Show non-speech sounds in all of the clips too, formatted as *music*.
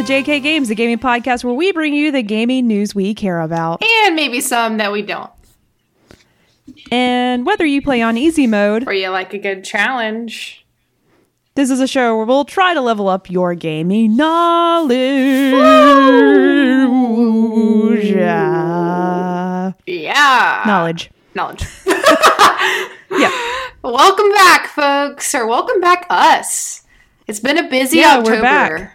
To JK Games, the gaming podcast where we bring you the gaming news we care about. And maybe some that we don't. And whether you play on easy mode, Or you like a good challenge. this is a show where we'll try to level up your gaming knowledge. Yeah. Yeah. Knowledge. Knowledge. *laughs* Yeah. welcome back, folks. Or welcome back, us. It's been a busy Yeah, October.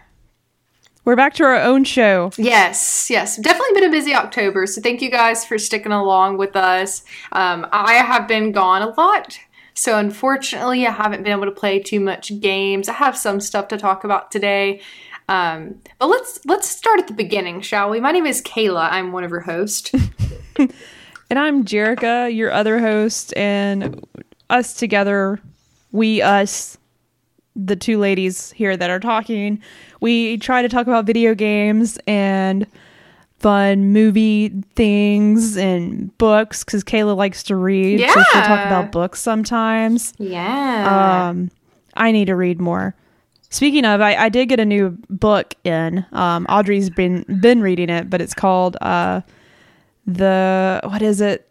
We're back. To our own show. Yes, yes, definitely been a busy October. So thank you guys for sticking along with us. Um, I have been gone a lot, so unfortunately, I haven't been able to play too much games. I have some stuff to talk about today, um, but let's let's start at the beginning, shall we? My name is Kayla. I'm one of your hosts. *laughs* And I'm Jerica, your other host, and us together, we, us, the two ladies here that are talking, we try to talk about video games and fun movie things and books because Kayla likes to read. So she'll talk about books sometimes. yeah. Um, I need to read more. Speaking of, I, I did get a new book in. Um, Audrey's been been reading it, but it's called uh, the what is it?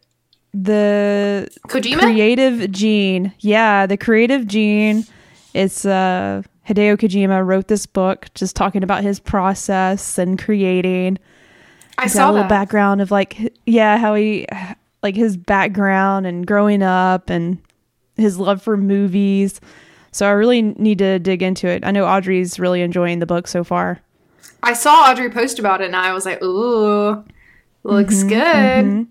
The Kojima. Creative Gene. Yeah, the Creative Gene. It's uh, Hideo Kojima wrote this book, just talking about his process and creating. I saw a little that. background of like, yeah, how he like his background and growing up and his love for movies. So I really need to dig into it. I know Audrey's really enjoying the book so far. I saw Audrey post about it, and I was like, "Ooh, looks good."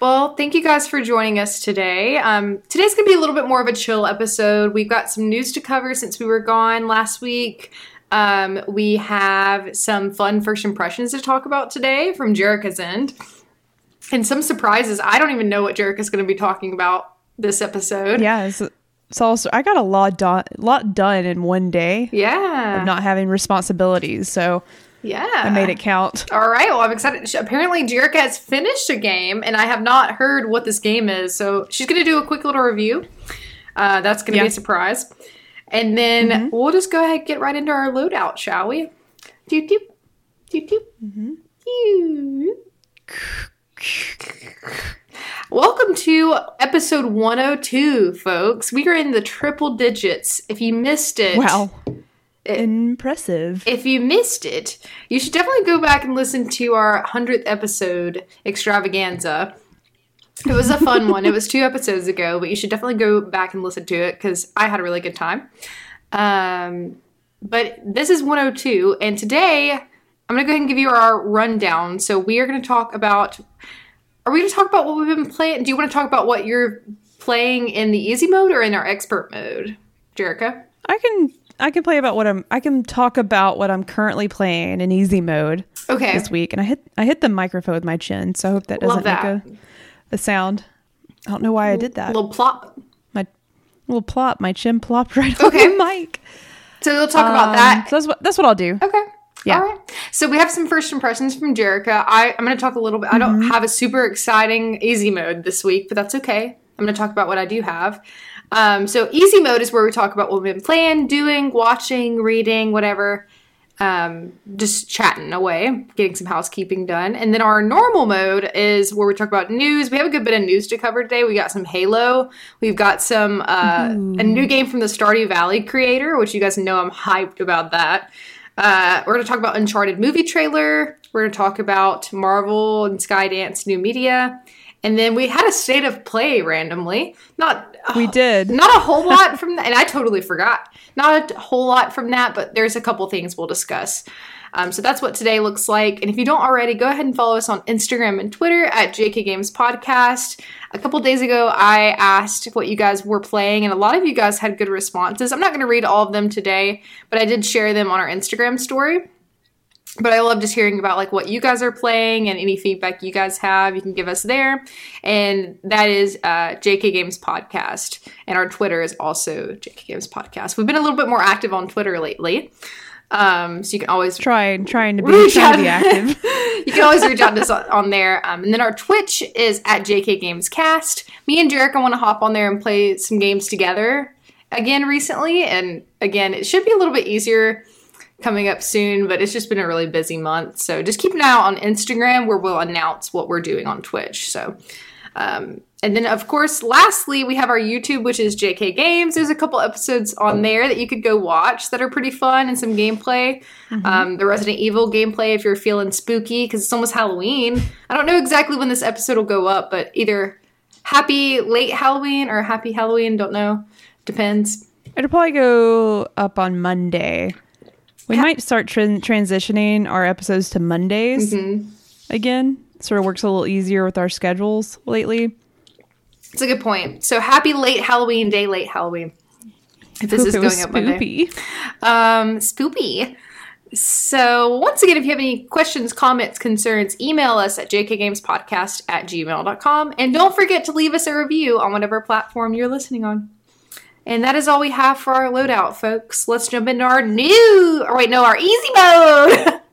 Well, thank you guys for joining us today. Um, today's gonna be a little bit more of a chill episode. We've got some news to cover since we were gone last week. Um, we have some fun first impressions to talk about today from Jerica's end, and some surprises. I don't even know what Jerica's gonna be talking about this episode. Yeah, it's, it's also I got a lot done, lot done in one day Yeah. of not having responsibilities. So yeah. I made it count. All right. Well, I'm excited. Apparently, Jerica has finished a game, and I have not heard what this game is. So she's going to do a quick little review. Uh, that's going to Yeah. be a surprise. And then we'll just go ahead and get right into our loadout, shall we? Doop doop. Doop doop. Doop. Welcome to episode 102, folks. We are in the triple digits. If you missed it, Wow, impressive. if you missed it, you should definitely go back and listen to our 100th episode extravaganza. It was a fun one. It was two episodes ago, but you should definitely go back and listen to it because I had a really good time. Um, but this is 102, and today I'm going to go ahead and give you our rundown. So we are going to talk about. Are we going to talk about what we've been playing? Do you want to talk about what you're playing in the easy mode or in our expert mode, Jerica? I can I can play about what I'm I can talk about what I'm currently playing in easy mode Okay. this week, and I hit I hit the microphone with my chin, so I hope that doesn't that. make a, a sound. I don't know why I did that. little plop. my little plop, my chin plopped *laughs* right Okay. on the mic. So we'll talk about Um, that. So that's what that's what I'll do. Okay. Yeah. All right. So we have some first impressions from Jerica. I, I'm going to talk a little bit. I don't Mm-hmm. have a super exciting easy mode this week, but that's okay. I'm going to talk about what I do have. Um, so easy mode is where we talk about what we've been playing, doing, watching, reading, whatever. Um, just chatting away, getting some housekeeping done. And then our normal mode is where we talk about news. We have a good bit of news to cover today. We got some Halo. We've got some uh, a new game from the Stardew Valley creator, which you guys know I'm hyped about that. Uh, we're going to talk about Uncharted movie trailer. We're going to talk about Marvel and Skydance new media. And then we had a state of play randomly. Not We did. not a whole lot from that, and I totally forgot. Not a whole lot from that, but there's a couple things we'll discuss. Um, so that's what today looks like. And if you don't already, go ahead and follow us on Instagram and Twitter at JK Games Podcast. A couple days ago, I asked what you guys were playing, and a lot of you guys had good responses. I'm not going to read all of them today, but I did share them on our Instagram story. But I love just hearing about like what you guys are playing and any feedback you guys have. You can give us there, and that is uh, JK Games Podcast, and our Twitter is also JK Games Podcast. We've been a little bit more active on Twitter lately, um, so you can always Trying trying to be reach trying out. to be active. *laughs* you can always reach out to us on- on there. Um, and then our Twitch is at JK Games Cast. Me and Jerica want to hop on there and play some games together again recently. And again, it should be a little bit easier coming up soon, but it's just been a really busy month. So just keep an eye out on Instagram where we'll announce what we're doing on Twitch. So, um, and then of course, lastly, we have our YouTube, which is JK Games. There's a couple episodes on there that you could go watch that are pretty fun and some gameplay. Um, the Resident Evil gameplay if you're feeling spooky because it's almost Halloween. I don't know exactly when this episode will go up, but either happy late Halloween or happy Halloween, don't know. Depends. It'll probably go up on Monday. We Ha- might start tran- transitioning our episodes to Mondays again. Sort of works a little easier with our schedules lately. It's a good point. So happy late Halloween day, late Halloween. If this is going was up Monday. Um, spoopy. So once again, if you have any questions, comments, concerns, email us at jkgamespodcast at gmail.com. And don't forget to leave us a review on whatever platform you're listening on. And that is all we have for our loadout, folks. Let's jump into our new, or wait, no, our easy mode. *laughs*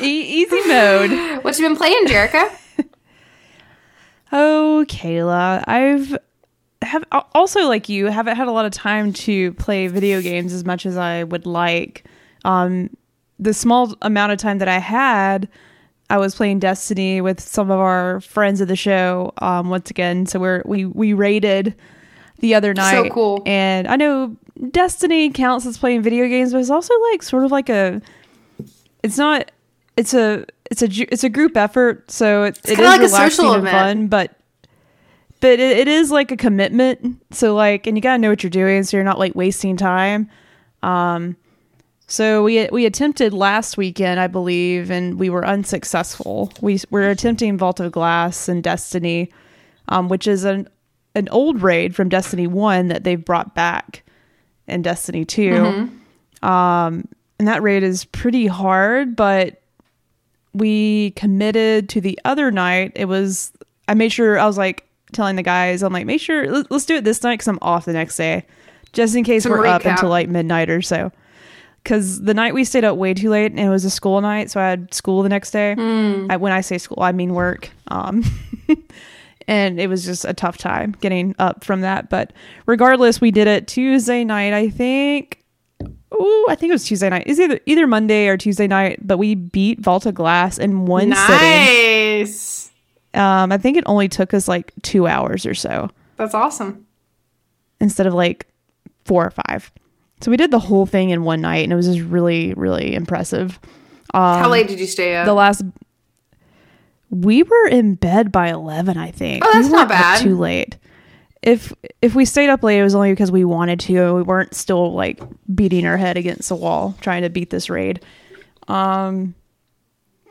E- easy mode. *laughs* what you been playing, Jerica? *laughs* Oh, Kayla, I've have also like you haven't had a lot of time to play video games as much as I would like. Um, the small amount of time that I had, I was playing Destiny with some of our friends of the show. Um, once again, so we're we we raided the other night. So cool. And I know Destiny counts as playing video games, but it's also like sort of like a. It's not. It's a. It's a. It's a group effort, so it, it is like a relaxing social and event. fun, but. But it, it is like a commitment. So like, and you gotta know what you're doing, so you're not like wasting time. Um, so we we attempted last weekend, I believe, and we were unsuccessful. We we're attempting Vault of Glass and Destiny, um, which is an an old raid from Destiny One that they've brought back in Destiny 2 Um, and that raid is pretty hard, but we committed to the other night. It was I made sure I was like telling the guys, I'm like, make sure let- let's do it this night because I'm off the next day, just in case Some we're up until like midnight or so. Because the night we stayed up way too late and it was a school night, so I had school the next day. I, when I say school, I mean work. Um, *laughs* and it was just a tough time getting up from that. But regardless, we did it Tuesday night, I think. Oh, I think it was Tuesday night. It's either either Monday or Tuesday night, but we beat Vault of Glass in one sitting. nice. Um, I think it only took us like two hours or so That's awesome. instead of like four or five. So we did the whole thing in one night, and it was just really, really impressive. How late did you stay up? The last, we were in bed by eleven, I think. Oh, that's we not bad. Too late. If if we stayed up late, it was only because we wanted to. and We weren't still like beating our head against the wall trying to beat this raid. Um,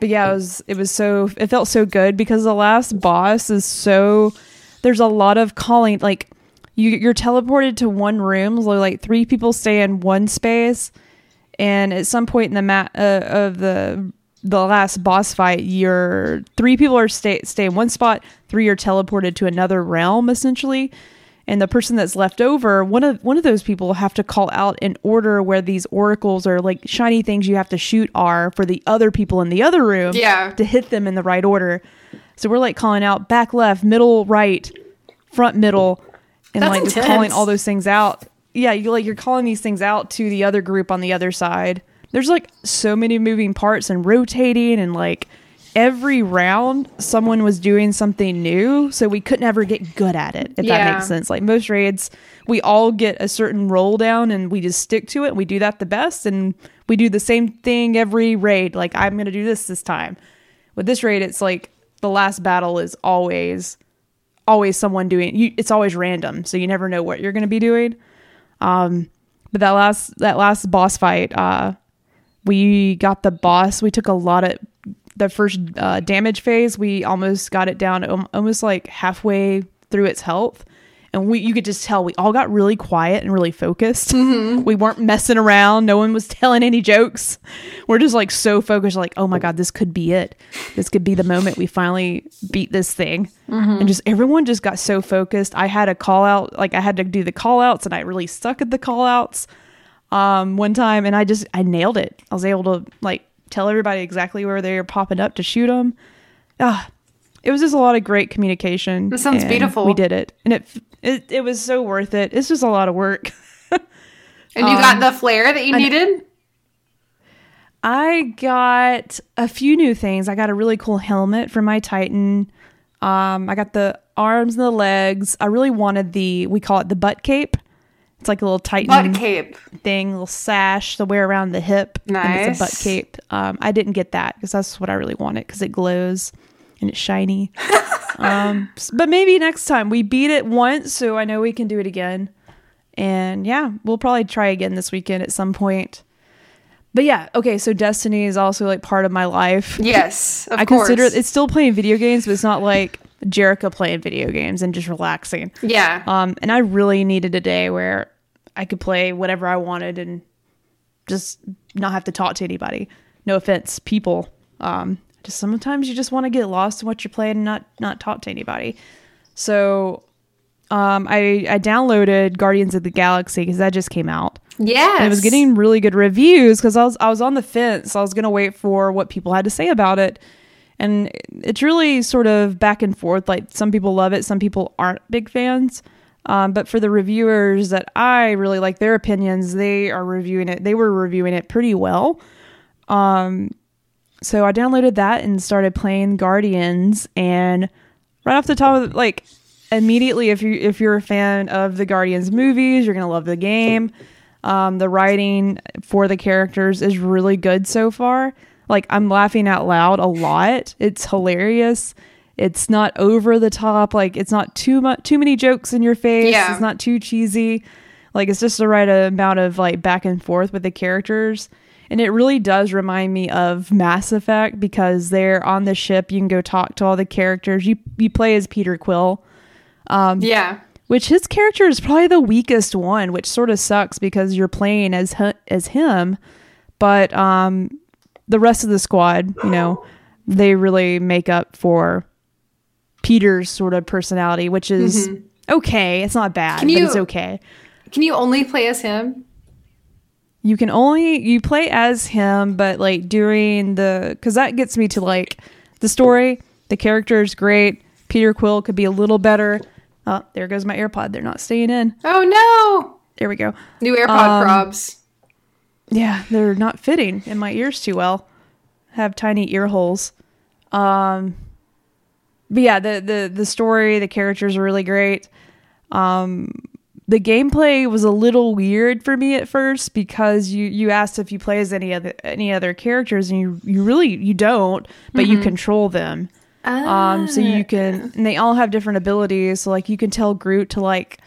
but yeah, it was it was so it felt so good because the last boss is so there's a lot of calling like you you're teleported to one room so like three people stay in one space and at some point in the mat uh, of the the last boss fight you're three people are stay stay in one spot three are teleported to another realm essentially. And the person that's left over one of one of those people have to call out an order where these oracles or like shiny things you have to shoot are for the other people in the other room Yeah. to hit them in the right order. So we're like calling out back left middle right front middle and That's like just calling all those things out. Yeah you like you're calling these things out to the other group on the other side there's like so many moving parts and rotating and like every round someone was doing something new so we couldn't ever get good at it if Yeah. that makes sense. Like most raids we all get a certain roll down and we just stick to it and we do that the best and we do the same thing every raid. Like i'm gonna do this this time. With this raid it's like the last battle is always always someone doing you it's always random so you never know what you're going to be doing. Um but that last that last boss fight uh we got the boss. We took a lot of the first uh, damage phase we almost got it down almost like halfway through its health. And we you could just tell we all got really quiet and really focused. We weren't messing around. No one was *laughs* telling any jokes. We're just like so focused like oh my god this could be it. This could be the moment we finally beat this thing. And just everyone just got so focused. I had a call out like i had to do the call outs and i really suck at the call outs um one time and i just i nailed it i was able to like tell everybody exactly where they were popping up to shoot them ah it was just a lot of great communication That sounds beautiful. we did it and it it, it was so worth it it's just a lot of work *laughs* and you um, got the flare that you needed? I got a few new things. I got a really cool helmet for my Titan. Um, I got the arms and the legs. I really wanted the we call it the butt cape. It's like a little Titan Butt cape. thing, little sash to wear around the hip. And it's a butt cape. Um, I didn't get that because that's what I really wanted because it glows and it's shiny. *laughs* um, but maybe next time we beat it once, so I know we can do it again. And yeah, we'll probably try again this weekend at some point. But yeah, okay. So Destiny is also like part of my life. Yes, *laughs* of I course. consider it, it's still playing video games, but it's not like Jerica playing video games and just relaxing. yeah. Um, and I really needed a day where I could play whatever I wanted and just not have to talk to anybody. No offense, people. Um, just sometimes you just want to get lost in what you're playing and not not talk to anybody. So, um, I I downloaded Guardians of the Galaxy because that just came out. Yeah, And it was getting really good reviews because I was I was on the fence. I was gonna wait for what people had to say about it, and it's really sort of back and forth. Like some people love it, some people aren't big fans. Um, but for the reviewers that I really like their opinions, they are reviewing it. They were reviewing it pretty well. Um, so I downloaded that and started playing Guardians, and right off the top of like immediately, if you if you're a fan of the Guardians movies, you're gonna love the game. Um, the writing for the characters is really good so far. Like I'm laughing out loud a lot. It's hilarious. It's not over the top. Like it's not too much, too many jokes in your face. Yeah. It's not too cheesy. Like it's just the right amount of like back and forth with the characters. And it really does remind me of Mass Effect because they're on the ship. You can go talk to all the characters. You you play as Peter Quill Um, yeah. which his character is probably the weakest one, which sort of sucks because you're playing as as him, but um, the rest of the squad, you know, they really make up for Peter's sort of personality, which is okay. It's not bad, Can but you- it's okay. Can you only play as him? You can only you play as him, but like during the because that gets me to like the story. The character is great. Peter Quill could be a little better. Oh, there goes my AirPod. They're not staying in. Oh no! There we go. New AirPod Um, probs. Yeah, they're not fitting in my ears too well. Have tiny ear holes. Um but yeah, the the the story, the characters are really great. Um the gameplay was a little weird for me at first because you you asked if you play as any other any other characters and you you really you don't, but you control them. Um, so you can, and they all have different abilities. So like you can tell Groot to like,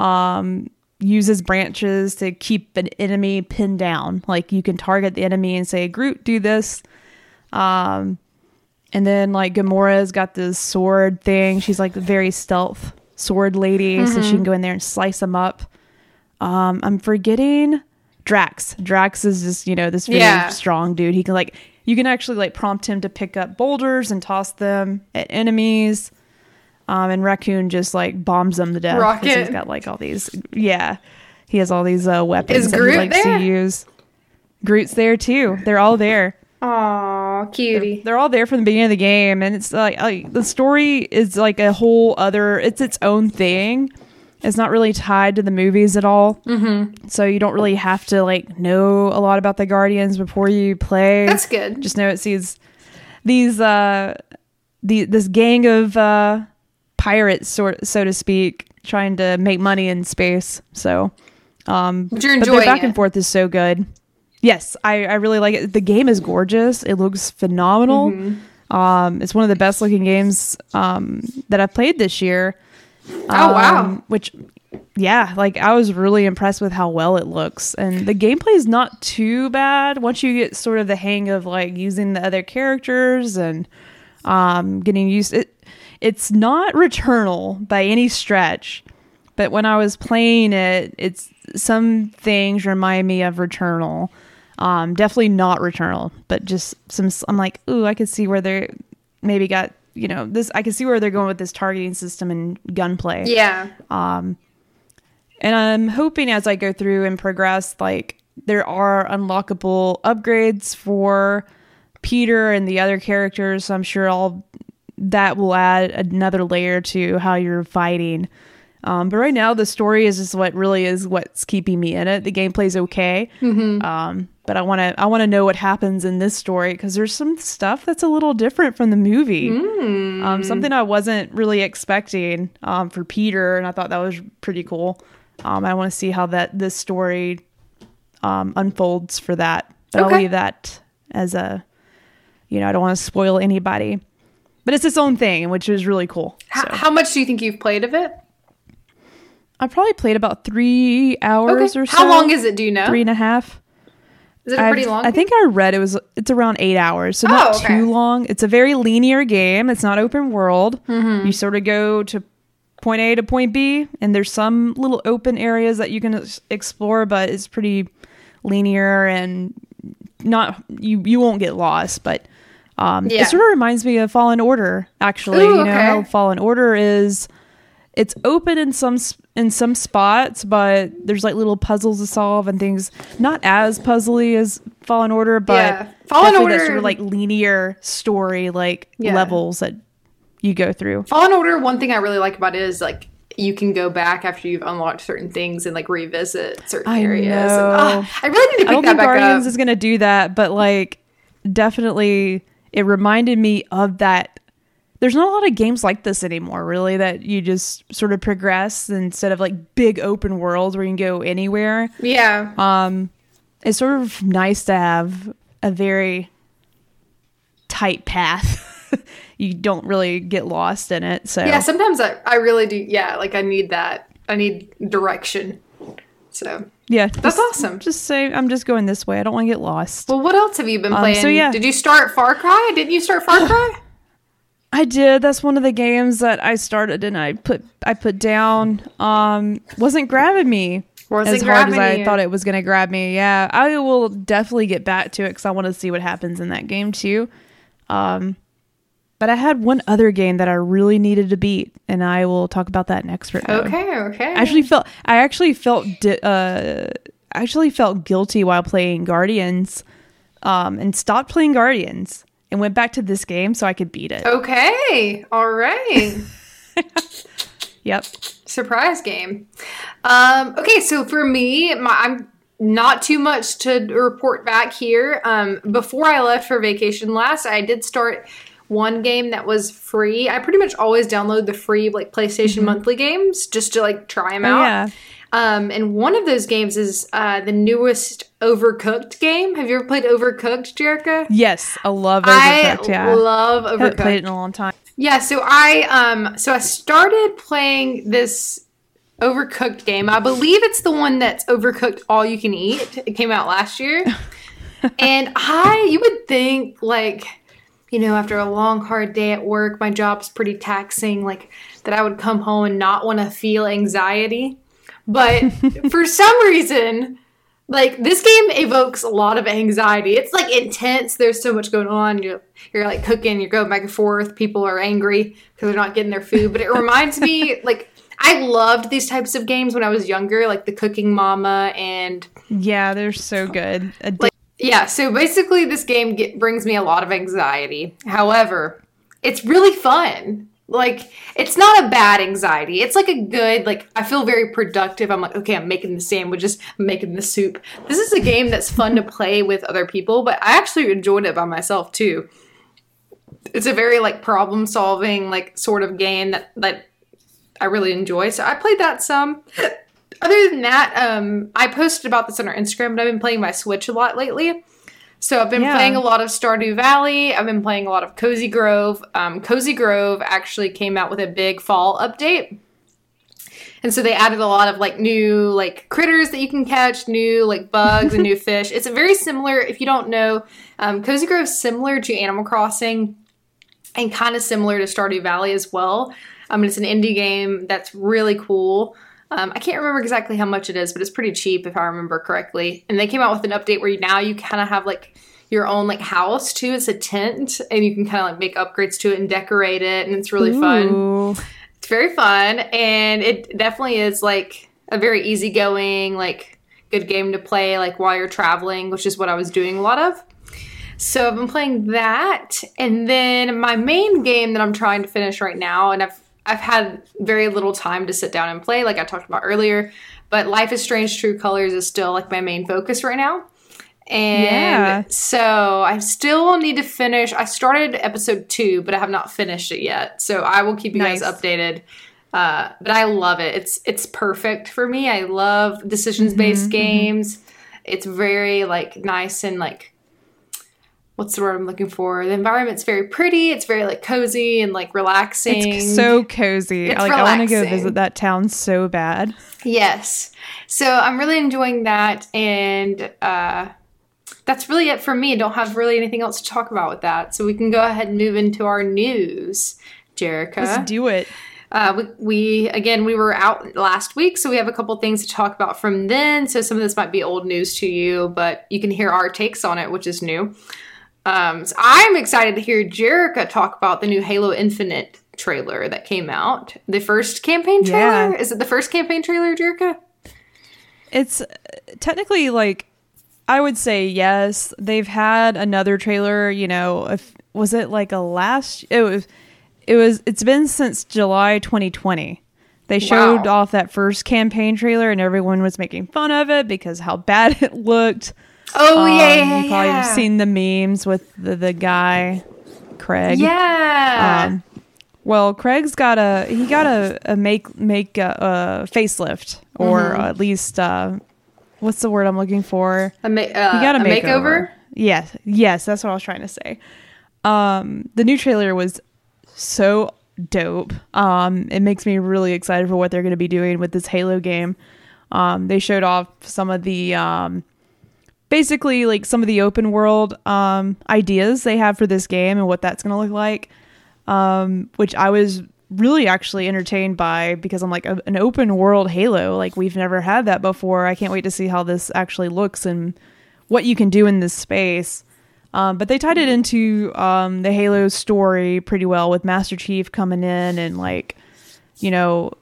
um, use his branches to keep an enemy pinned down. Like you can target the enemy and say, Groot, do this. Um, and then like Gamora's got this sword thing. She's like very stealth sword lady, so she can go in there and slice them up. Um, I'm forgetting Drax. Drax is just you know this very Yeah. strong dude. He can like you can actually like prompt him to pick up boulders and toss them at enemies. Um, and Raccoon just like bombs them to death. Rocket. He's got like all these. Yeah, he has all these uh, weapons Is that Groot he likes there? to use. Groot's there too. They're all there. Aw, cutie. They're all there from the beginning of the game, and it's like, like the story is like a whole other. It's its own thing. It's not really tied to the movies at all. Mm-hmm. So you don't really have to like know a lot about the Guardians before you play. That's good. Just know it sees these uh the this gang of uh pirates sort so to speak trying to make money in space. So um But you're but their back it. and forth is so good. Yes, I, I really like it. The game is gorgeous. It looks phenomenal. Mm-hmm. Um, it's one of the best looking games um, that I've played this year. Oh wow. Um, which, yeah, like I was really impressed with how well it looks, and the gameplay is not too bad once you get sort of the hang of like using the other characters and um, getting used. It it's not Returnal by any stretch, but when I was playing it, it's some things remind me of Returnal. Um, definitely not Returnal, but just some. I'm like, ooh, I could see where they're maybe got you know this. I can see where they're going with this targeting system and gunplay. yeah. Um, And I'm hoping as I go through and progress, like there are unlockable upgrades for Peter and the other characters. So I'm sure all that will add another layer to how you're fighting. Um, but right now, the story is just what really is what's keeping me in it. The gameplay's okay, um, but I want to I want to know what happens in this story because there's some stuff that's a little different from the movie. Um, something I wasn't really expecting um, for Peter, and I thought that was pretty cool. Um, I want to see how that this story um, unfolds for that. But Okay. I'll leave that as a, you know, I don't want to spoil anybody. But it's its own thing, which is really cool. H- So How much do you think you've played of it? I probably played about three hours or so. How long is it? Do you know? Three and a half. is it a pretty I've- long? I think I read it was it's around eight hours, so Oh, not okay. too long. It's a very linear game. It's not open world. Mm-hmm. You sort of go to point A to point B, and there's some little open areas that you can explore, but it's pretty linear and not you you won't get lost. But um, Yeah. it sort of reminds me of Fallen Order. Actually, Ooh, you know okay. how Fallen Order is. It's open in some in some spots, but there's like little puzzles to solve and things. Not as puzzly as Fallen Order, but Yeah. Fallen Order- sort of like linear story, like Yeah. levels that you go through. Fallen Order. One thing I really like about it is like you can go back after you've unlocked certain things and like revisit certain I areas. And, ah, I really need to pick I don't that think back Guardians up. is gonna do that, but like definitely it reminded me of that. There's not a lot of games like this anymore, really, that you just sort of progress instead of like big open worlds where you can go anywhere. yeah. Um, it's sort of nice to have a very tight path. *laughs* you don't really get lost in it. So yeah. Sometimes I, I really do. Yeah. Like I need that. I need direction. So yeah, that's just, awesome. just say I'm just going this way. I don't want to get lost. Well, what else have you been Um, playing? so yeah. Did you start Far Cry? Didn't you start Far Cry? *sighs* I did. That's one of the games that I started and I put I put down. Um, wasn't grabbing me Wasn't as hard as I you. thought it was going to grab me. Yeah, I will definitely get back to it because I want to see what happens in that game too. Um, but I had one other game that I really needed to beat, and I will talk about that next. For Okay. Okay. I actually felt I actually felt di- uh actually felt guilty while playing Guardians, um, and stopped playing Guardians and went back to this game so I could beat it. Okay. All right. *laughs* Yep. Surprise game. Um, okay, so for me, my, I'm not too much to report back here. Um, before I left for vacation last, I did start one game that was free. I pretty much always download the free like PlayStation monthly games just to like try them Mm-hmm. Oh, out. yeah. Um, and one of those games is uh, the newest Overcooked game. Have you ever played Overcooked, Jerica? Yes, I love I Overcooked. yeah, love I haven't Overcooked. played it in a long time. Yeah, so I um so I started playing this Overcooked game. I believe it's the one that's Overcooked All You Can Eat. It came out last year. *laughs* and I you would think like you know, after a long hard day at work, my job's pretty taxing, like that I would come home and not want to feel anxiety. But *laughs* for some reason, like this game evokes a lot of anxiety. It's like intense. There's so much going on. You're, you're like cooking, you're going back and forth. People are angry because they're not getting their food. But it reminds me, *laughs* like, I loved these types of games when I was younger, like the Cooking Mama and Yeah, they're so good. A like yeah so basically this game get, brings me a lot of anxiety. However it's really fun. Like it's not a bad anxiety. It's like a good like i feel very productive. I'm like okay i'm making the sandwiches i'm making the soup. This is a game that's fun to play with other people but i actually enjoyed it by myself too. It's a very like problem solving like sort of game that that i really enjoy so i played that some *laughs* other than that, um, I posted about this on our Instagram, but I've been playing my Switch a lot lately. So I've been Yeah. playing a lot of Stardew Valley. I've been playing a lot of Cozy Grove. Um, Cozy Grove actually came out with a big fall update. And so they added a lot of like new like critters that you can catch, new like bugs and new *laughs* fish. It's a very similar, if you don't know, um, Cozy Grove is similar to Animal Crossing and kind of similar to Stardew Valley as well. I Um, it's an indie game that's really cool. Um, I can't remember exactly how much it is, but it's pretty cheap if I remember correctly. And they came out with an update where you, now you kind of have like your own like house too. It's a tent, and you can kind of like make upgrades to it and decorate it, and it's really fun. It's very fun, and it definitely is like a very easygoing, like good game to play like while you're traveling, which is what I was doing a lot of. So I've been playing that, and then my main game that I'm trying to finish right now, and I've I've had very little time to sit down and play, like I talked about earlier. But Life is Strange True Colors is still like my main focus right now. And Yeah. so I still need to finish. I started episode two, but I have not finished it yet. So I will keep you Nice. guys updated. Uh, but I love it. It's it's perfect for me. I love decisions based games. It's very like nice and like what's the word I'm looking for? The environment's very pretty. It's very like cozy and like relaxing. It's so cozy. It's like I want to go visit that town so bad. Yes. So I'm really enjoying that and uh that's really it for me. I don't have really anything else to talk about with that. So we can go ahead and move into our news, Jerica. Let's do it. Uh, we, we again we were out last week, so we have a couple things to talk about from then. So some of this might be old news to you, but you can hear our takes on it, which is new. Um, so I'm excited to hear Jerica talk about the new Halo Infinite trailer that came out. The first campaign trailer. Yeah. Is it the first campaign trailer, Jerica? It's uh, technically like I would say yes. They've had another trailer, you know, if was it like a last it was it was it's been since July 2020. They showed Wow. off that first campaign trailer and everyone was making fun of it because how bad *laughs* it looked. Oh Um, yeah, yeah, you probably yeah. have seen the memes with the, the guy Craig. Yeah. Um, well, Craig's got a he got a, a make make a, a facelift or Mm-hmm. at least uh, what's the word I'm looking for? a, ma- uh, He got a, a makeover. makeover. Yes, yes, that's what I was trying to say. Um, the new trailer was so dope. Um, it makes me really excited for what they're going to be doing with this Halo game. Um, they showed off some of the um, basically like some of the open world um, ideas they have for this game and what that's going to look like, um, which I was really actually entertained by because I'm like a, an open world Halo. Like we've never had that before. I can't wait to see how this actually looks and what you can do in this space. Um, but they tied it into um, the Halo story pretty well with Master Chief coming in and like, you know,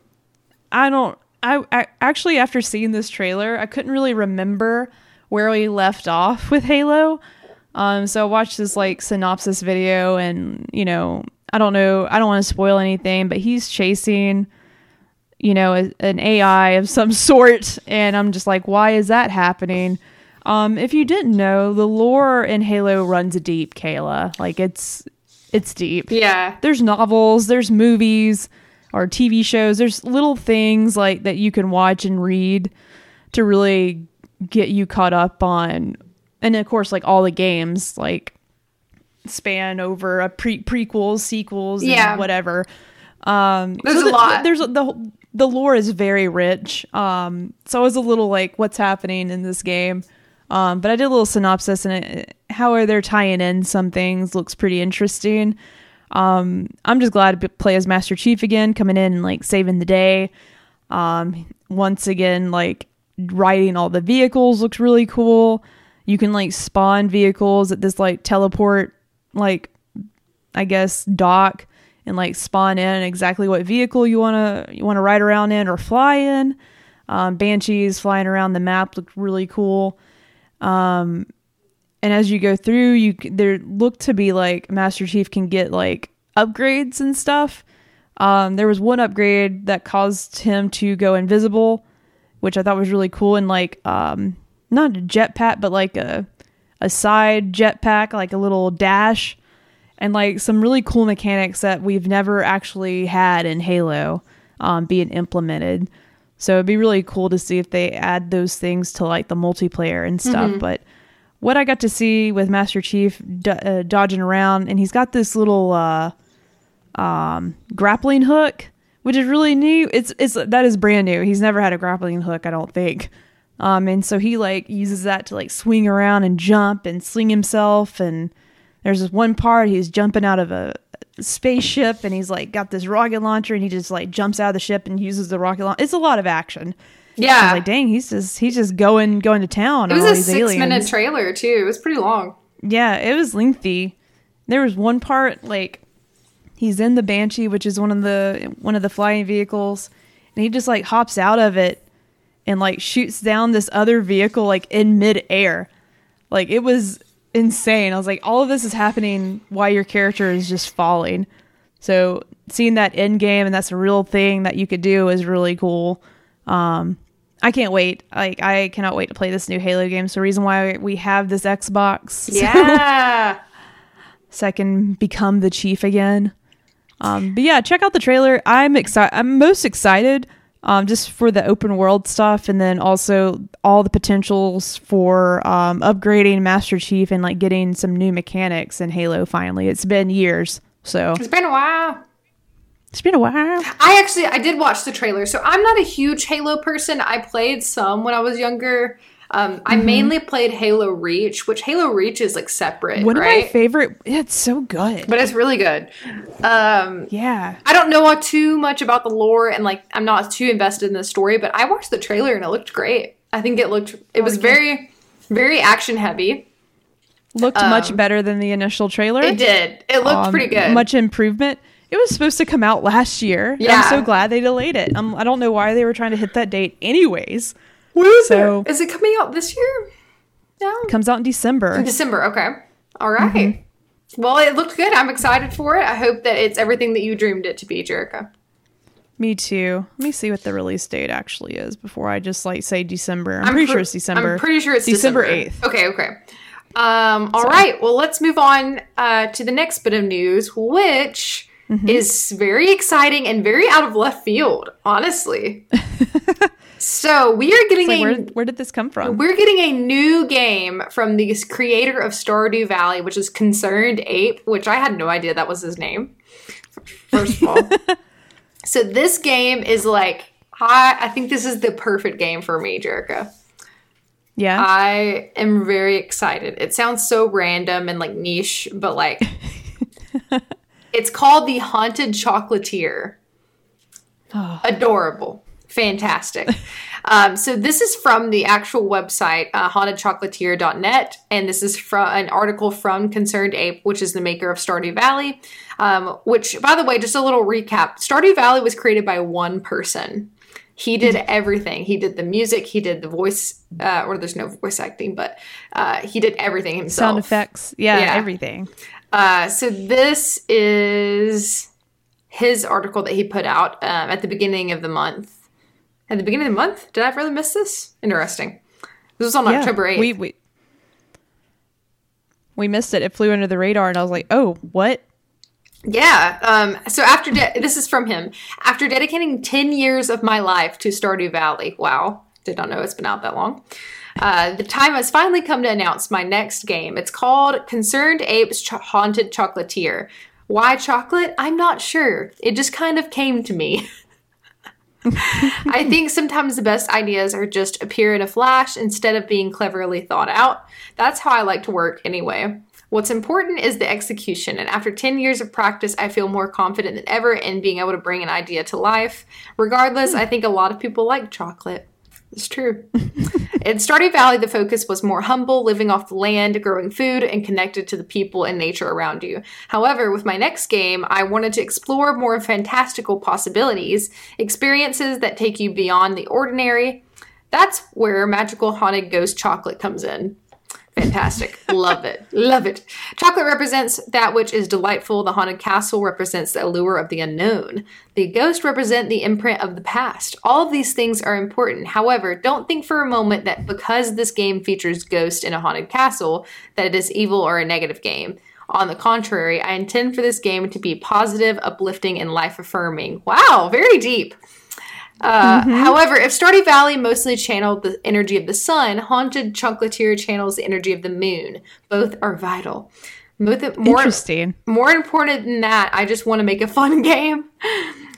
I don't. I, I actually after seeing this trailer, I couldn't really remember where we left off with Halo. Um, so I watched this like synopsis video, and you know, I don't know, I don't want to spoil anything, but he's chasing, you know, a, an AI of some *laughs* sort, and I'm just like, why is that happening? Um, if you didn't know, the lore in Halo runs deep, Kayla. Like it's it's deep Yeah. there's novels, there's movies or TV shows, there's little things like that you can watch and read to really get you caught up on and of course like all the games like span over a pre prequels, sequels, and Yeah. whatever. Um There's a the- lot. There's the the lore is very rich. Um so I was a little like what's happening in this game. Um, but I did a little synopsis and it, how are they tying in some things looks pretty interesting. Um, I'm just glad to play as Master Chief again, coming in and like saving the day. Um, once again, like riding all the vehicles looks really cool. You can like spawn vehicles at this like teleport, like I guess dock, and like spawn in exactly what vehicle you wanna you wanna ride around in or fly in. Um, Banshees flying around the map looked really cool. Um, and as you go through, you there look to be like Master Chief can get like upgrades and stuff. Um, there was one upgrade that caused him to go invisible, which I thought was really cool, and like um, not a jetpack, but like a a side jetpack, like a little dash, and like some really cool mechanics that we've never actually had in Halo um, being implemented. So it'd be really cool to see if they add those things to like the multiplayer and stuff. But what I got to see with Master Chief do- uh, dodging around, and he's got this little uh, um, grappling hook, which is really new. It's it's that is brand new. He's never had a grappling hook, I don't think. Um, and so he like uses that to like swing around and jump and sling himself. And there's this one part he's jumping out of a spaceship and he's like got this rocket launcher and he just like jumps out of the ship and uses the rocket launcher. It's a lot of action. Yeah. like, dang, he's just he's just going going to town. it on was a six aliens. minute trailer too. It was pretty long. Yeah, it was lengthy. There was one part like he's in the Banshee, which is one of the one of the flying vehicles, and he just like hops out of it and like shoots down this other vehicle like in midair. Like it was insane. I was like, all of this is happening while your character is just falling. So seeing that end game and that's a real thing that you could do is really cool. Um, I can't wait. Like I cannot wait to play this new Halo game. So reason why we have this Xbox, so- *laughs* Yeah. so I can become the chief again. Um, but yeah, check out the trailer. I'm excited. I'm most excited um, just for the open world stuff, and then also all the potentials for um, upgrading Master Chief and like getting some new mechanics in Halo. Finally, it's been years, so it's been a while. it's been a while. I actually I did watch the trailer. So I'm not a huge Halo person. I played some when I was younger. Um, I Mm-hmm. mainly played Halo Reach, which Halo Reach is like separate, One of my favorite. Yeah, it's so good. but it's really good. Um, Yeah, I don't know too much about the lore and like I'm not too invested in the story, but I watched the trailer and it looked great. I think it looked it was very very action heavy. looked much better than the initial trailer. It did. It looked um, pretty good. Much improvement. It was supposed to come out last year. Yeah. I'm so glad they delayed it. Um, I don't know why they were trying to hit that date anyways. What is so- it? Is it coming out this year? No. It Comes out in December. December. Okay. All right. Mm-hmm. Well, it looked good. I'm excited for it. I hope that it's everything that you dreamed it to be, Jerica. Me too. Let me see what the release date actually is before I just like say December. I'm, I'm pretty pre- sure it's December. I'm pretty sure it's December December 8th. Okay, okay. Um, all right. Well, let's move on uh, to the next bit of news, which Mm-hmm. is very exciting and very out of left field, honestly. *laughs* so we are getting Like, a where, where did this come from? we're getting a new game from the creator of Stardew Valley, which is Concerned Ape, which I had no idea that was his name. First of all, *laughs* so this game is like I, I think this is the perfect game for me, Jerica. Yeah. I am very excited. It sounds so random and like niche, but like *laughs* it's called the Haunted Chocolatier. Oh. Adorable. Fantastic. *laughs* um, so this is from the actual website, uh, hauntedchocolatier.net, and this is from an article from Concerned Ape, which is the maker of Stardew Valley. Um, which, by the way, just a little recap: Stardew Valley was created by one person. He did everything. He did the music. He did the voice, uh, or there's no voice acting, but uh, he did everything himself. Sound effects. Yeah, Yeah. everything. Uh, so this is his article that he put out um, at the beginning of the month. At the beginning of the month? Did I really miss this? Interesting. This was on Yeah. October 8th. We, we, we missed it. It flew under the radar, and I was like, oh, what? Yeah. Um, so after de- this is from him. After dedicating ten years of my life to Stardew Valley, wow, did not know it's been out that long. Uh, the time has finally come to announce my next game. It's called Concerned Apes Ch- Haunted Chocolatier. Why chocolate? I'm not sure. It just kind of came to me. *laughs* I think sometimes the best ideas are just appear in a flash instead of being cleverly thought out. That's how I like to work anyway. What's important is the execution, and after 10 years of practice, I feel more confident than ever in being able to bring an idea to life. Regardless, I think a lot of people like chocolate. It's true. In Stardew Valley, the focus was more humble, living off the land, growing food, and connected to the people and nature around you. However, with my next game, I wanted to explore more fantastical possibilities, experiences that take you beyond the ordinary. That's where magical haunted ghost chocolate comes in. Fantastic. Love it. Love it. Chocolate represents that which is delightful. The haunted castle represents the allure of the unknown. The ghost represent the imprint of the past. All of these things are important. However, don't think for a moment that because this game features ghost in a haunted castle, that it is evil or a negative game. On the contrary, I intend for this game to be positive, uplifting, and life affirming. Wow, very deep. Uh, However, if Stardew Valley mostly channeled the energy of the sun, Haunted Chocolatier channels the energy of the moon. Both are vital. Both, more, Interesting. more important than that, I just want to make a fun *laughs* game.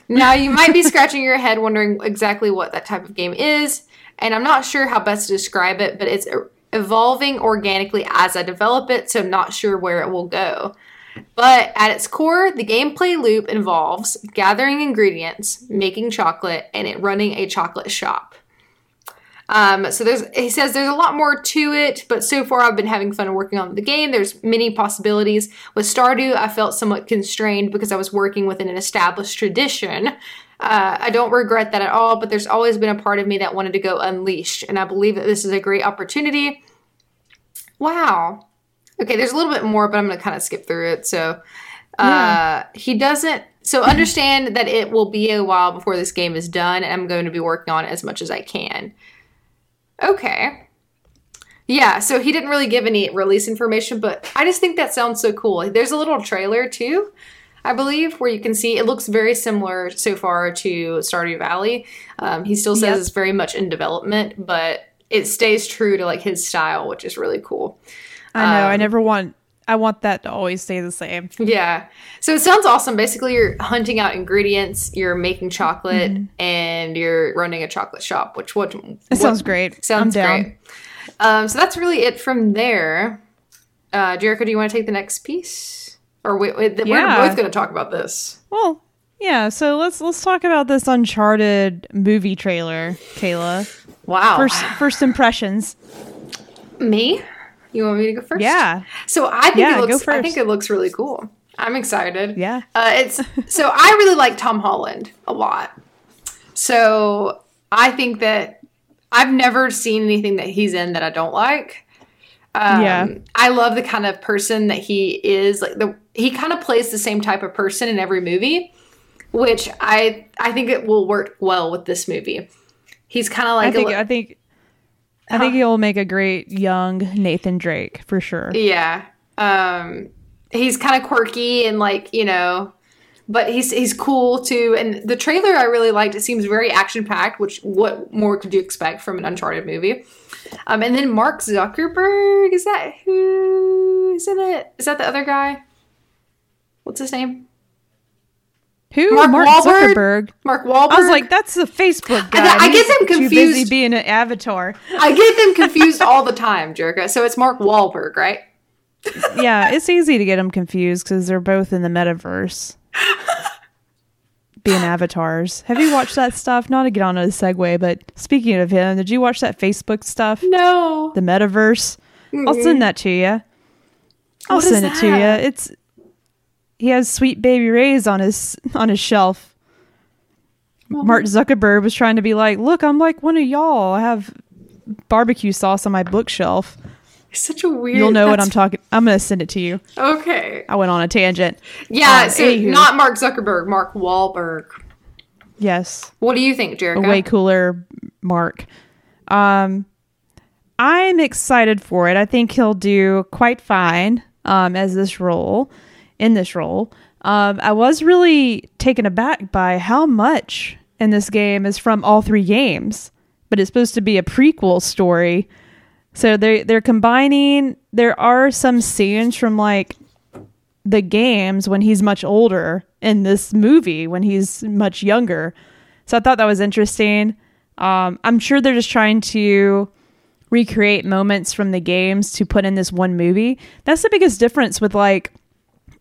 now, you might be scratching your head wondering exactly what that type of game is, and I'm not sure how best to describe it, but it's evolving organically as I develop it, so I'm not sure where it will go. But at its core, the gameplay loop involves gathering ingredients, making chocolate, and it running a chocolate shop. Um, so there's he says there's a lot more to it, but so far I've been having fun working on the game. There's many possibilities. With Stardew, I felt somewhat constrained because I was working within an established tradition. Uh, I don't regret that at all, but there's always been a part of me that wanted to go unleashed, and I believe that this is a great opportunity. Wow. Okay, there's a little bit more, but I'm going to kind of skip through it. So, Uh, he doesn't. So understand that it will be a while before this game is done, and I'm going to be working on it as much as I can. Okay. Yeah, so he didn't really give any release information, but I just think that sounds so cool. There's a little trailer too, I believe, where you can see it looks very similar so far to Stardew Valley. Um, he still says Yep. it's very much in development, but it stays true to like his style, which is really cool. I know. I Um, never want. I want that to always stay the same. Yeah. So it sounds awesome. Basically, you're hunting out ingredients, you're making chocolate, Mm-hmm. and you're running a chocolate shop. Which what? It sounds great. Sounds great. Um, so that's really it from there. Uh, Jerica, do you want to take the next piece? Or wait, wait we're both going to talk about this. Well, yeah. So let's let's talk about this Uncharted movie trailer, Kayla. Wow. First first impressions. me? You want me to go first? Yeah. So I think Yeah, it go looks. I think it looks really cool. I'm excited. Yeah. Uh, it's *laughs* so I really like Tom Holland a lot. So I think that I've never seen anything that he's in that I don't like. Um, Yeah. I love the kind of person that he is. Like the he kind of plays the same type of person in every movie, which I I think it will work well with this movie. He's kind of like I think I think I think he'll make a great young Nathan Drake for sure. Yeah. Um he's kind of quirky and like, you know, but he's he's cool too. And the trailer I really liked. It seems very action packed, which what more could you expect from an Uncharted movie? Um and then Mark Zuckerberg, is that who is in it? Is that the other guy? What's his name? Who? Mark Mark, Wahlberg? Zuckerberg. Mark Wahlberg. I was like, that's the Facebook guy. I get He's them Too busy being an avatar. I get them confused all the time, Jerka. So it's Mark Wahlberg, right? yeah, it's easy to get them confused because they're both in the metaverse. Being avatars. Have you watched that stuff? Not to get on a segue, but speaking of him, did you watch that Facebook stuff? No. The metaverse? I'll send that to you. I'll What send it to you. It's he has sweet baby rays on his on his shelf. Oh. Mark Zuckerberg was trying to be like, look, I'm like one of y'all. I have barbecue sauce on my bookshelf. It's such a weird You'll know what I'm talking. I'm gonna send it to you. Okay. I went on a tangent. Yeah, Um, so anywho. not Mark Zuckerberg, Mark Wahlberg. Yes, What do you think, a way cooler Mark. Um, I'm excited for it. I think he'll do quite fine um, as this role, in this role. Um, I was really taken aback by how much in this game is from all three games, but it's supposed to be a prequel story. So they they're combining. There are some scenes from like the games when he's much older in this movie when he's much younger. So I thought that was interesting. Um, I'm sure they're just trying to recreate moments from the games to put in this one movie. That's the biggest difference with like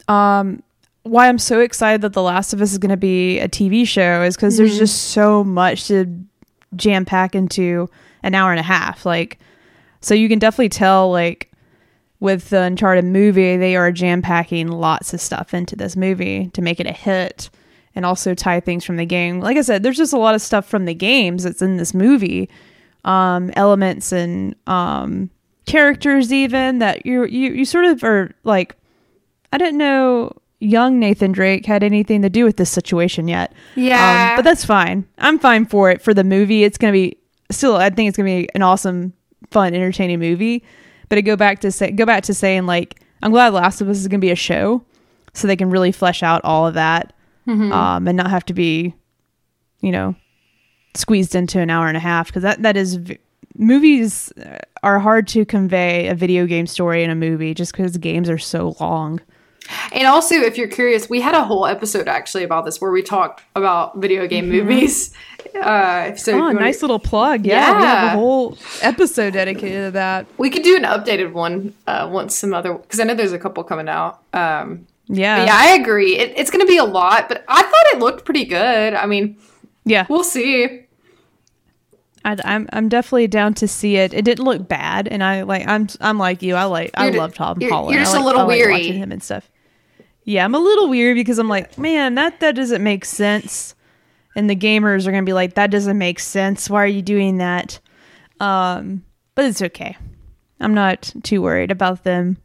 um why I'm so excited that The Last of Us is going to be a TV show is cuz there's just so much to jam pack into an hour and a half. Like so you can definitely tell like with the Uncharted movie, they are jam packing lots of stuff into this movie to make it a hit and also tie things from the game. Like I said, there's just a lot of stuff from the games that's in this movie, um, elements and um, characters even that you you you sort of are like, I didn't know young Nathan Drake had anything to do with this situation yet. Yeah. Um, but that's fine. I'm fine for it for the movie. It's gonna be still. I think it's gonna be an awesome, fun, entertaining movie. But to go back to say, go back to saying like, I'm glad Last of Us is gonna be a show, so they can really flesh out all of that, um, and not have to be, you know, squeezed into an hour and a half because that that is. v- Movies are hard to convey a video game story in a movie just because games are so long. And also, if you're curious, we had a whole episode actually about this where we talked about video game movies. Uh, so Oh, nice little plug! Yeah, we have a whole episode dedicated to that. we could do an updated one uh, once some other because I know there's a couple coming out. Um, Yeah, yeah, I agree. It, it's going to be a lot, but I thought it looked pretty good. I mean, yeah. we'll see. I, I'm I'm definitely down to see it. It didn't look bad, and I like I'm I'm like you. I like I You're ju- love Tom you're- Holland. you're I just a little I like weary. watching him and stuff. Yeah, I'm a little weird because I'm like, man, that that doesn't make sense. And the gamers are gonna be like, that doesn't make sense. Why are you doing that? Um, but it's okay. I'm not too worried about them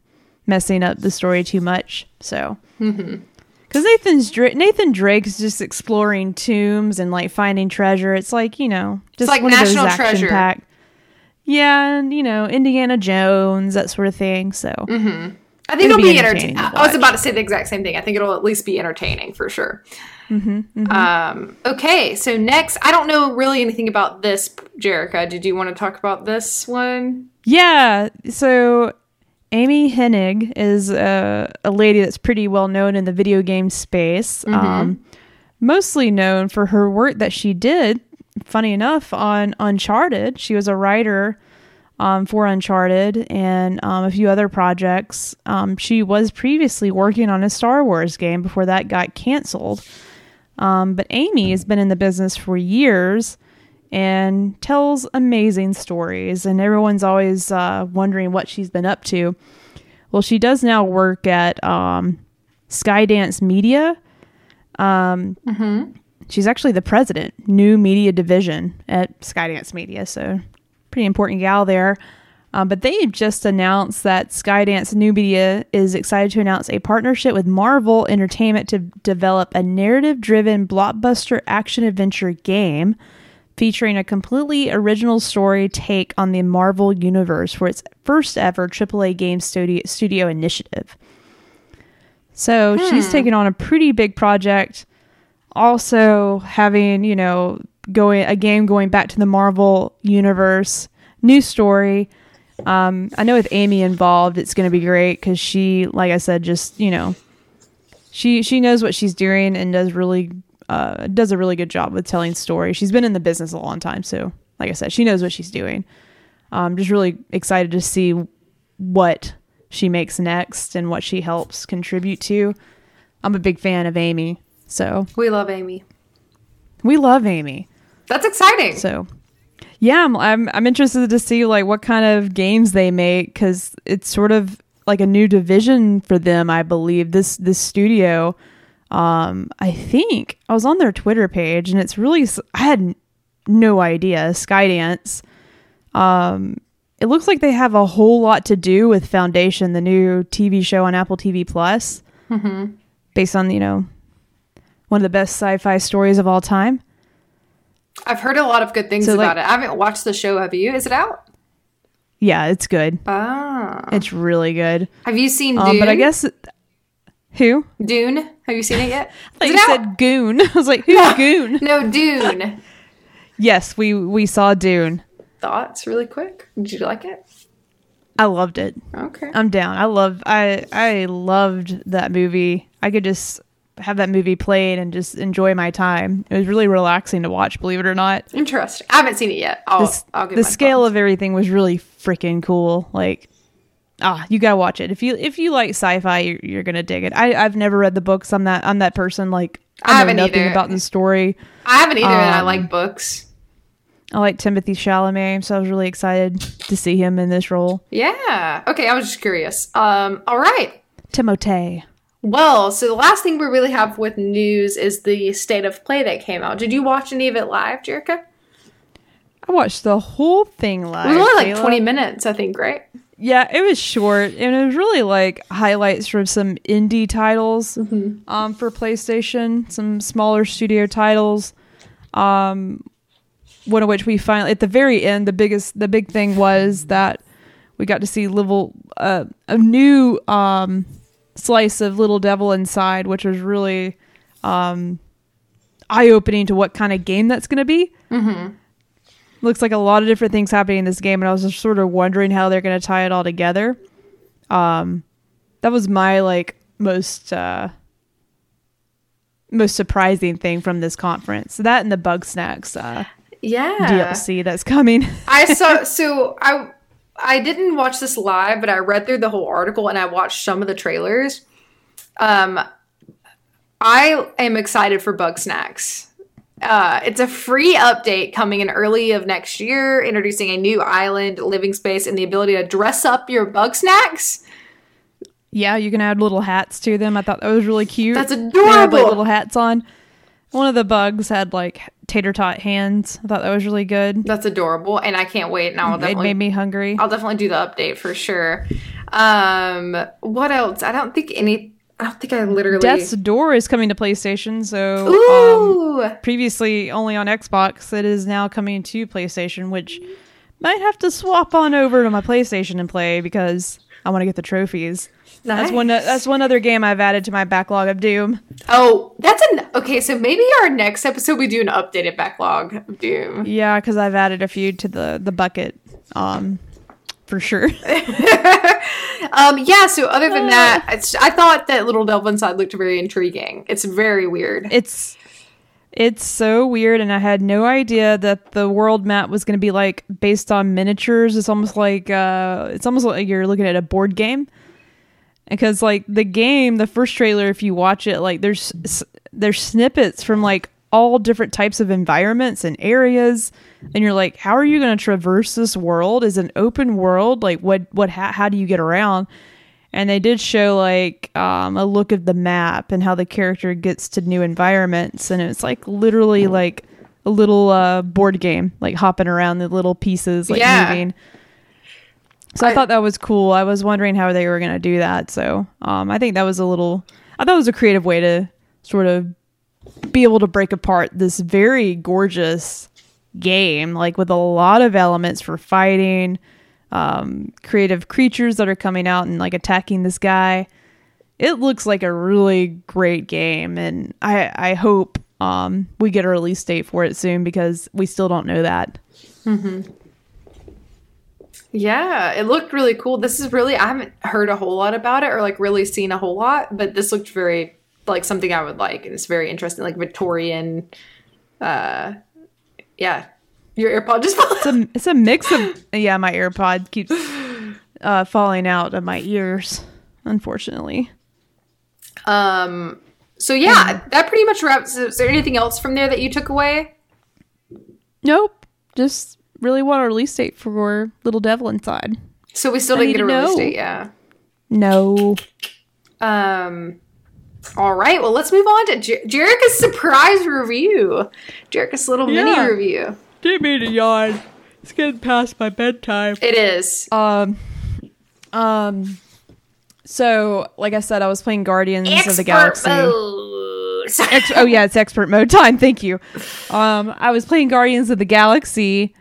messing up the story too much. So, *laughs* Because Nathan's Dra- Nathan Drake's just exploring tombs and like finding treasure. It's like you know, just like one of those National Treasure. packed. Yeah, and you know Indiana Jones, that sort of thing. So Mm-hmm. I think It'll it'll, be be entertaining entertaining. I was about to say the exact same thing. I think it'll at least be entertaining for sure. Mm-hmm, Um, okay, so next, I don't know really anything about this, Jerica. Did you want to talk about this one? yeah, so Amy Hennig is a, a lady that's pretty well known in the video game space. Um, mostly known for her work that she did. Funny enough, on Uncharted, she was a writer um, for Uncharted and um, a few other projects. Um, she was previously working on a Star Wars game before that got canceled. Um, but Amy has been in the business for years and tells amazing stories, and everyone's always uh, wondering what she's been up to. Well, she does now work at um, Skydance Media. Um, She's actually the president, new media division at Skydance Media, so pretty important gal there. Um, but they just announced that Skydance New Media is excited to announce a partnership with Marvel Entertainment to develop a narrative driven blockbuster action adventure game featuring a completely original story take on the Marvel Universe for its first ever AAA game studio, studio initiative. So she's taking on a pretty big project. Also, having, you know, going a game going back to the Marvel Universe, new story. Um, I know with Amy involved, it's going to be great because she, like I said, just you know, she she knows what she's doing and does really uh, does a really good job with telling stories. She's been in the business a long time, so like I said, she knows what she's doing. I'm just really excited to see what she makes next and what she helps contribute to. I'm a big fan of Amy, so We love Amy. we love Amy. That's exciting. So, yeah, I'm I'm, I'm interested to see like what kind of games they make because it's sort of like a new division for them. I believe this this studio. Um, I think I was on their Twitter page and it's really I had no idea Skydance. Um, it looks like they have a whole lot to do with Foundation, the new TV show on Apple TV Plus, based on you know one of the best sci-fi stories of all time. I've heard a lot of good things So, like- about it. I haven't watched the show. Have you? Is it out? Yeah, it's good. Ah. It's really good. Have you seen Dune? Um, but I guess who? Dune. Have you seen it yet? *laughs* I you out? said Goon. *laughs* I was like, who's Goon? *laughs* No, Dune. Yes, we we saw Dune. Thoughts, really quick. Did you like it? I loved it. Okay. I'm down. I love. I I loved that movie. I could just have that movie played and just enjoy my time. It was really relaxing to watch. Believe it or not, Interesting. I haven't seen it yet. I'll, the, I'll the scale thoughts. of everything was really freaking cool. Like. Ah, you gotta watch it if you if you like sci-fi, you're, you're gonna dig it. I I've never read the books. I'm that I'm that person. Like I I, know haven't nothing either. about the story. I haven't either, and I um, like books. I like Timothy Chalamet, so I was really excited to see him in this role. Yeah. Okay, I was just curious. Um, all right. Timothée. Well, so the last thing we really have with news is the state of play that came out. Did you watch any of it live, Jerica? I watched the whole thing live. It was only like Kayla. 20 minutes, I think, right? Yeah, it was short, and it was really like highlights from some indie titles um, for PlayStation, some smaller studio titles. Um, one of which we finally at the very end, the biggest, the big thing was that we got to see level uh, a new um, slice of Little Devil Inside, which was really um, eye opening to what kind of game that's going to be. looks like a lot of different things happening in this game and i was just sort of wondering how they're going to tie it all together um that was my like most uh most surprising thing from this conference that and the Bugsnax uh Yeah. dlc that's coming I saw *laughs* so I I didn't watch this live, but I read through the whole article and I watched some of the trailers. Um I am excited for Bugsnax. Uh, it's a free update coming in early of next year, introducing a new island, living space, and the ability to dress up your Bugsnax. yeah you can add little hats to them i thought that was really cute That's They had, adorable. like little hats on one of the bugs had like tater tot hands i thought that was really good That's adorable, and I can't wait. Now it made me hungry I'll definitely do the update for sure. Um, what else? I don't think any. I don't think I literally. Death's Door is coming to PlayStation. So, um, previously only on Xbox, it is now coming to PlayStation, which might have to swap on over to my PlayStation and play because I want to get the trophies. That's one. That's one other game I've added to my backlog of Doom. oh, that's an okay. So maybe our next episode we do an updated backlog of Doom. Yeah, because I've added a few to the the bucket. Um, for sure. *laughs* Um, yeah. So other than that, it's, I thought that Little Devil Inside looked very intriguing. It's very weird. it's it's so weird and i had no idea that the world map was going to be like based on miniatures it's almost like uh it's almost like you're looking at a board game because like the game the first trailer if you watch it like there's there's snippets from like all different types of environments and areas and you're like how are you going to traverse this world? Is an open world? Like what what how, how do you get around? And they did show like um, a look of the map and how the character gets to new environments and it's like literally like a little uh, board game like hopping around the little pieces like Yeah. moving so I, I- thought that was cool i was wondering how they were going to do that so um, i think that was a little i thought it was a creative way to sort of be able to break apart this very gorgeous game like with a lot of elements for fighting um, creative creatures that are coming out and like attacking this guy. It looks like a really great game, and I I hope um, we get a release date for it soon because we still don't know that. Yeah, it looked really cool. This is really I haven't heard a whole lot about it or like really seen a whole lot, but this looked very like something I would like and it's very interesting like Victorian uh yeah. Your AirPod just *laughs* fell It's a it's a mix of yeah. My AirPod keeps uh, falling out of my ears, unfortunately. Um so yeah, that pretty much wraps is there anything else from there that you took away? Nope, just really want a release date for Little Devil Inside. So we still I didn't need get a to release know. date, yeah. No, Um all right, well, let's move on to Jer- Jerica's surprise review. Jerica's little Yeah. mini review. didn't mean to yawn. It's getting past my bedtime. It is. Um, um, so like I said, I was playing Guardians of the Galaxy. mode. *laughs* Ex- oh yeah, it's expert mode *laughs* time. Thank you. Um, I was playing Guardians of the Galaxy,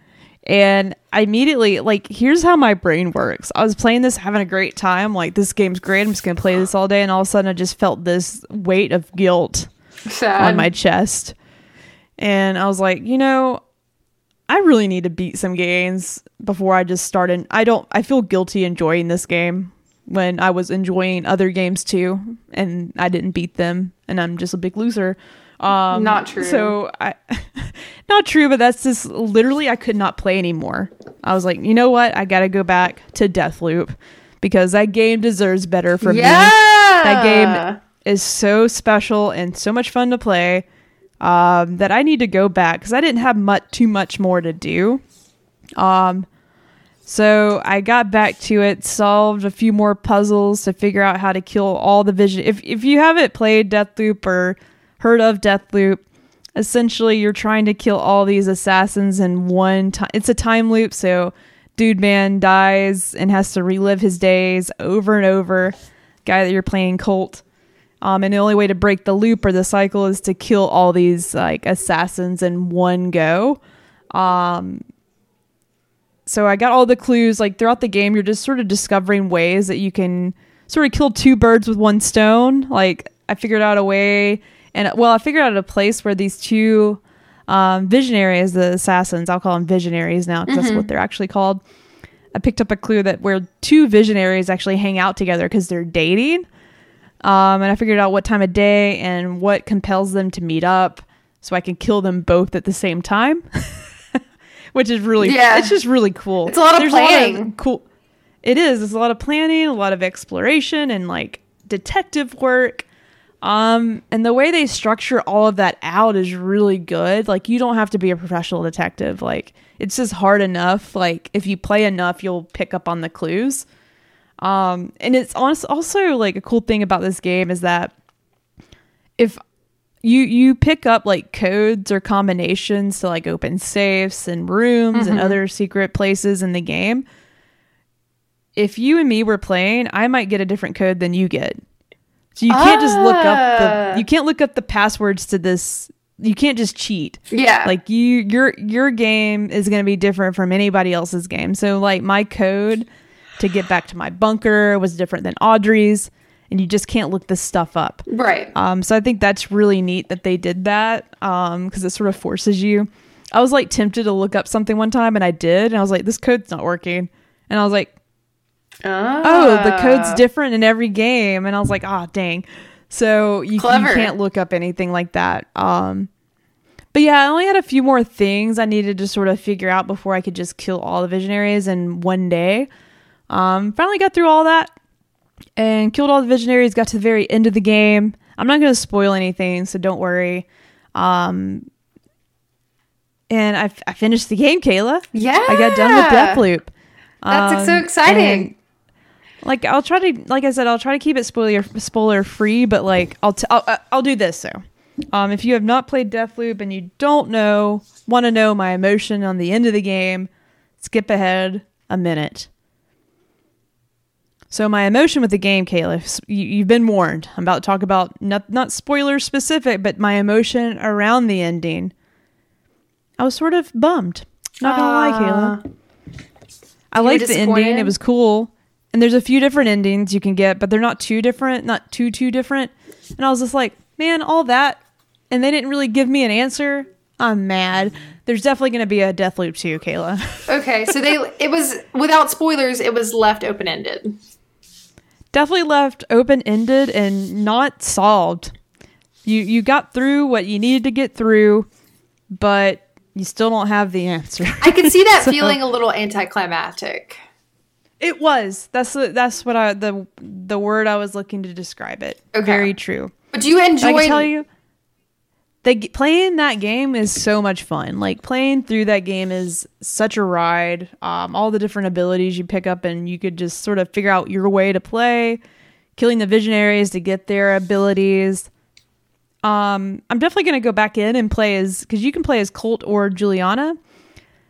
and I immediately like here's how my brain works. I was playing this, having a great time. Like this game's great. I'm just gonna play this all day, and all of a sudden, I just felt this weight of guilt Sad. on my chest, and I was like, you know. I really need to beat some games before I just start. And I don't. I feel guilty enjoying this game when I was enjoying other games too, and I didn't beat them, and I'm just a big loser. Um, Not true. So I, *laughs* not true, but that's just literally I could not play anymore. I was like, you know what? I got to go back to Deathloop because that game deserves better from yeah. me. That game is so special and so much fun to play um, that I need to go back because I didn't have much too much more to do. Um, so I got back to it, solved a few more puzzles to figure out how to kill all the vision. If if you haven't played Deathloop or heard of Deathloop, essentially you're trying to kill all these assassins in one time. It's a time loop, so dude man dies and has to relive his days over and over. Guy that you're playing Colt. Um, and the only way to break the loop or the cycle is to kill all these like assassins in one go. Um, so I got all the clues like throughout the game. You're just sort of discovering ways that you can sort of kill two birds with one stone. Like I figured out a way, and well, I figured out a place where these two um, visionaries, the assassins, I'll call them visionaries now because that's what they're actually called. I picked up a clue that where two visionaries actually hang out together because they're dating. Um, and I figured out what time of day and what compels them to meet up so I can kill them both at the same time. *laughs* Which is really, Yeah. it's just really cool. It's a lot of There's planning. cool. It is. It's a lot of planning, a lot of exploration, and like detective work. Um, and the way they structure all of that out is really good. Like you don't have to be a professional detective. Like it's just hard enough. Like if you play enough, you'll pick up on the clues. Um, and it's also like a cool thing about this game is that if you you pick up like codes or combinations to like open safes and rooms and other secret places in the game, if you and me were playing, I might get a different code than you get. So you can't just look up Ah. the you can't look up the passwords to this. You can't just cheat. Yeah. Like you your your game is going to be different from anybody else's game. So like my code to get back to my bunker was different than Audrey's and you just can't look this stuff up. right. Um, so I think that's really neat that they did that um because it sort of forces you. I was like tempted to look up something one time and I did, and I was like, this code's not working. And I was like, oh, the code's Ah. different in every game. And I was like, ah, dang. So you, you can't look up anything like that. Um, but yeah, I only had a few more things I needed to sort of figure out before I could just kill all the visionaries in one day. Um, finally got through all that and killed all the visionaries. Got to the very end of the game. I'm not going to spoil anything, so don't worry. Um, and I, I finished the game, Kayla. Yeah. I got done with Deathloop. That's so Um, exciting. Like I'll try to, like I said, I'll try to keep it spoiler spoiler free. But like I'll t- I'll, I'll do this though. Um, if you have not played Deathloop and you don't know, want to know my emotion on the end of the game, skip ahead a minute. So my emotion with the game, Kayla, you, you've been warned. I'm about to talk about not not spoiler specific, but my emotion around the ending. I was sort of bummed. Not gonna lie, Kayla. I liked the ending. It was cool. And there's a few different endings you can get, but they're not too different, not too too different. And I was just like, man, all that, and they didn't really give me an answer. I'm mad. There's definitely going to be a Deathloop too, Kayla. *laughs* Okay, so they it was without spoilers, it was left open ended. definitely left open ended and not solved. You you got through what you needed to get through, but you still don't have the answer. I can see that *laughs* So- feeling a little anticlimactic. It was. That's the, that's what I the the word I was looking to describe it. Okay. Very true. But do you I enjoy can tell you, the playing that game is so much fun. Like playing through that game is such a ride. Um, all the different abilities you pick up, and you could just sort of figure out your way to play, killing the visionaries to get their abilities. Um, I'm definitely gonna go back in and play as because you can play as Colt or Julianna.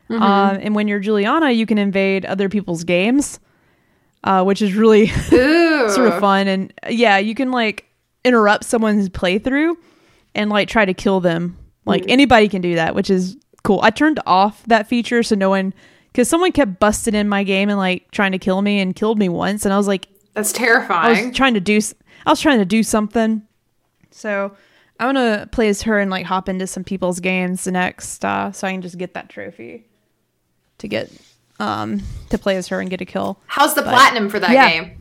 Mm-hmm. Um, and when you're Julianna, you can invade other people's games, uh, which is really *laughs* sort of fun. And uh, yeah you can like interrupt someone's playthrough and like try to kill them. Like anybody can do that which is cool. I turned off that feature so no one because someone kept busting in my game and like trying to kill me and killed me once. And i was like That's i terrifying. was trying to do i was trying to do something. So i want to play as her and like hop into some people's games next uh so i can just get that trophy to get um to play as her and get a kill How's the platinum for that yeah. game?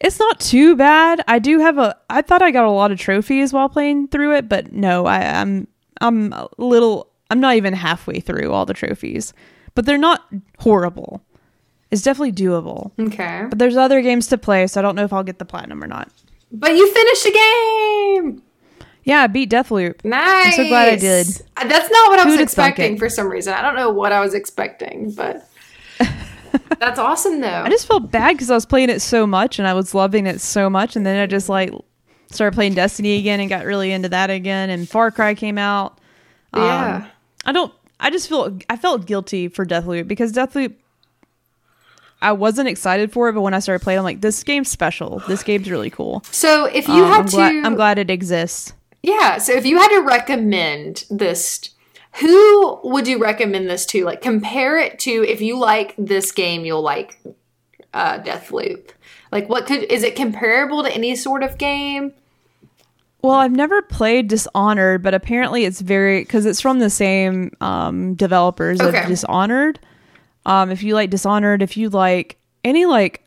It's not too bad. I do have a. I thought I got a lot of trophies while playing through it, but no, I, I'm I'm a little. I'm not even halfway through all the trophies, but they're not horrible. It's definitely doable. Okay. But there's other games to play, so I don't know if I'll get the platinum or not. But you finished a game. Yeah, I beat Deathloop. Nice. so glad I did. Uh, That's not what I was Who'd have thunk expecting for some reason. I don't know what I was expecting, but *laughs* that's awesome though. I just felt bad because I was playing it so much and I was loving it so much, and then I just like started playing Destiny again and got really into that again. And Far Cry came out. Um, yeah. I don't. I just feel. I felt guilty for Deathloop because Deathloop. I wasn't excited for it, but when I started playing, I'm like, "This game's special. This game's really cool." So if you Um, had I'm to. I'm glad it exists. Yeah. So if you had to recommend this, who would you recommend this to? Like compare it to if you like this game, you'll like uh, Deathloop. Like what could is it comparable to any sort of game? Well, I've never played Dishonored, but apparently it's very because it's from the same um, developers Okay. of Dishonored. Um, if you like Dishonored, if you like any like,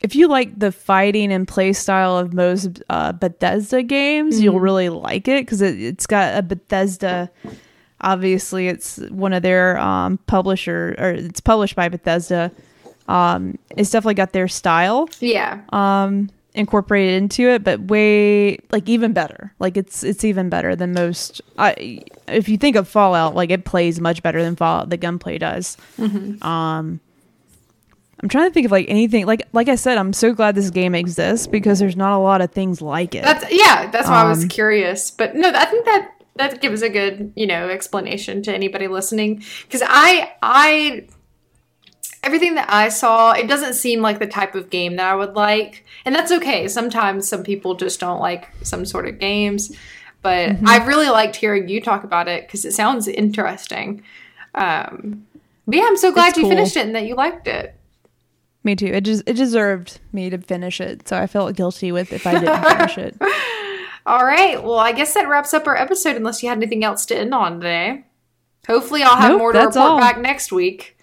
if you like the fighting and play style of most uh, Bethesda games, you'll really like it because it, it's got a Bethesda. Obviously, it's one of their um, publisher or it's published by Bethesda. Um, it's definitely got their style Yeah. um incorporated into it but way like even better like it's it's even better than most i if you think of fallout like it plays much better than fallout the gunplay does um i'm trying to think of like anything like like i said i'm so glad this game exists because there's not a lot of things like it That's yeah. That's why I was Um, curious. But no, I think that that gives a good you know explanation to anybody listening because I I everything that I saw, it doesn't seem like the type of game that I would like. And that's okay. Sometimes some people just don't like some sort of games. But Mm-hmm. I really liked hearing you talk about it because it sounds interesting. Um, but yeah, I'm so glad It's you cool. finished it and that you liked it. Me too. It just it deserved me to finish it, so I felt guilty with if I didn't finish it. *laughs* All right. Well, I guess that wraps up our episode unless you had anything else to end on today. Hopefully, I'll have Nope, more to report all. back next week.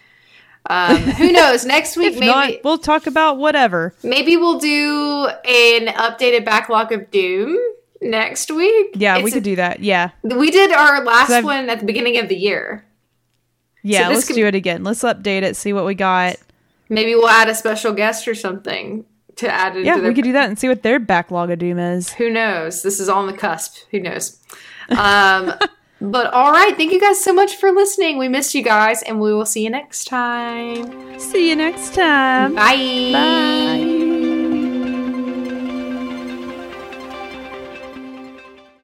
Um, who knows? Next *laughs* week, maybe not, we'll talk about whatever. maybe we'll do an updated backlog of Doom next week. Yeah, we It's- could do that. Yeah, We did our last one at the beginning of the year. yeah. this let's could- do it again. Let's update it. See what we got. Maybe we'll add a special guest or something to add into Yeah, we could do that and see what their backlog of doom is. Who knows? This is on the cusp. Who knows? Um, *laughs* but all right. Thank you guys so much for listening. We missed you guys, and we will see you next time. See you next time. Bye. Bye.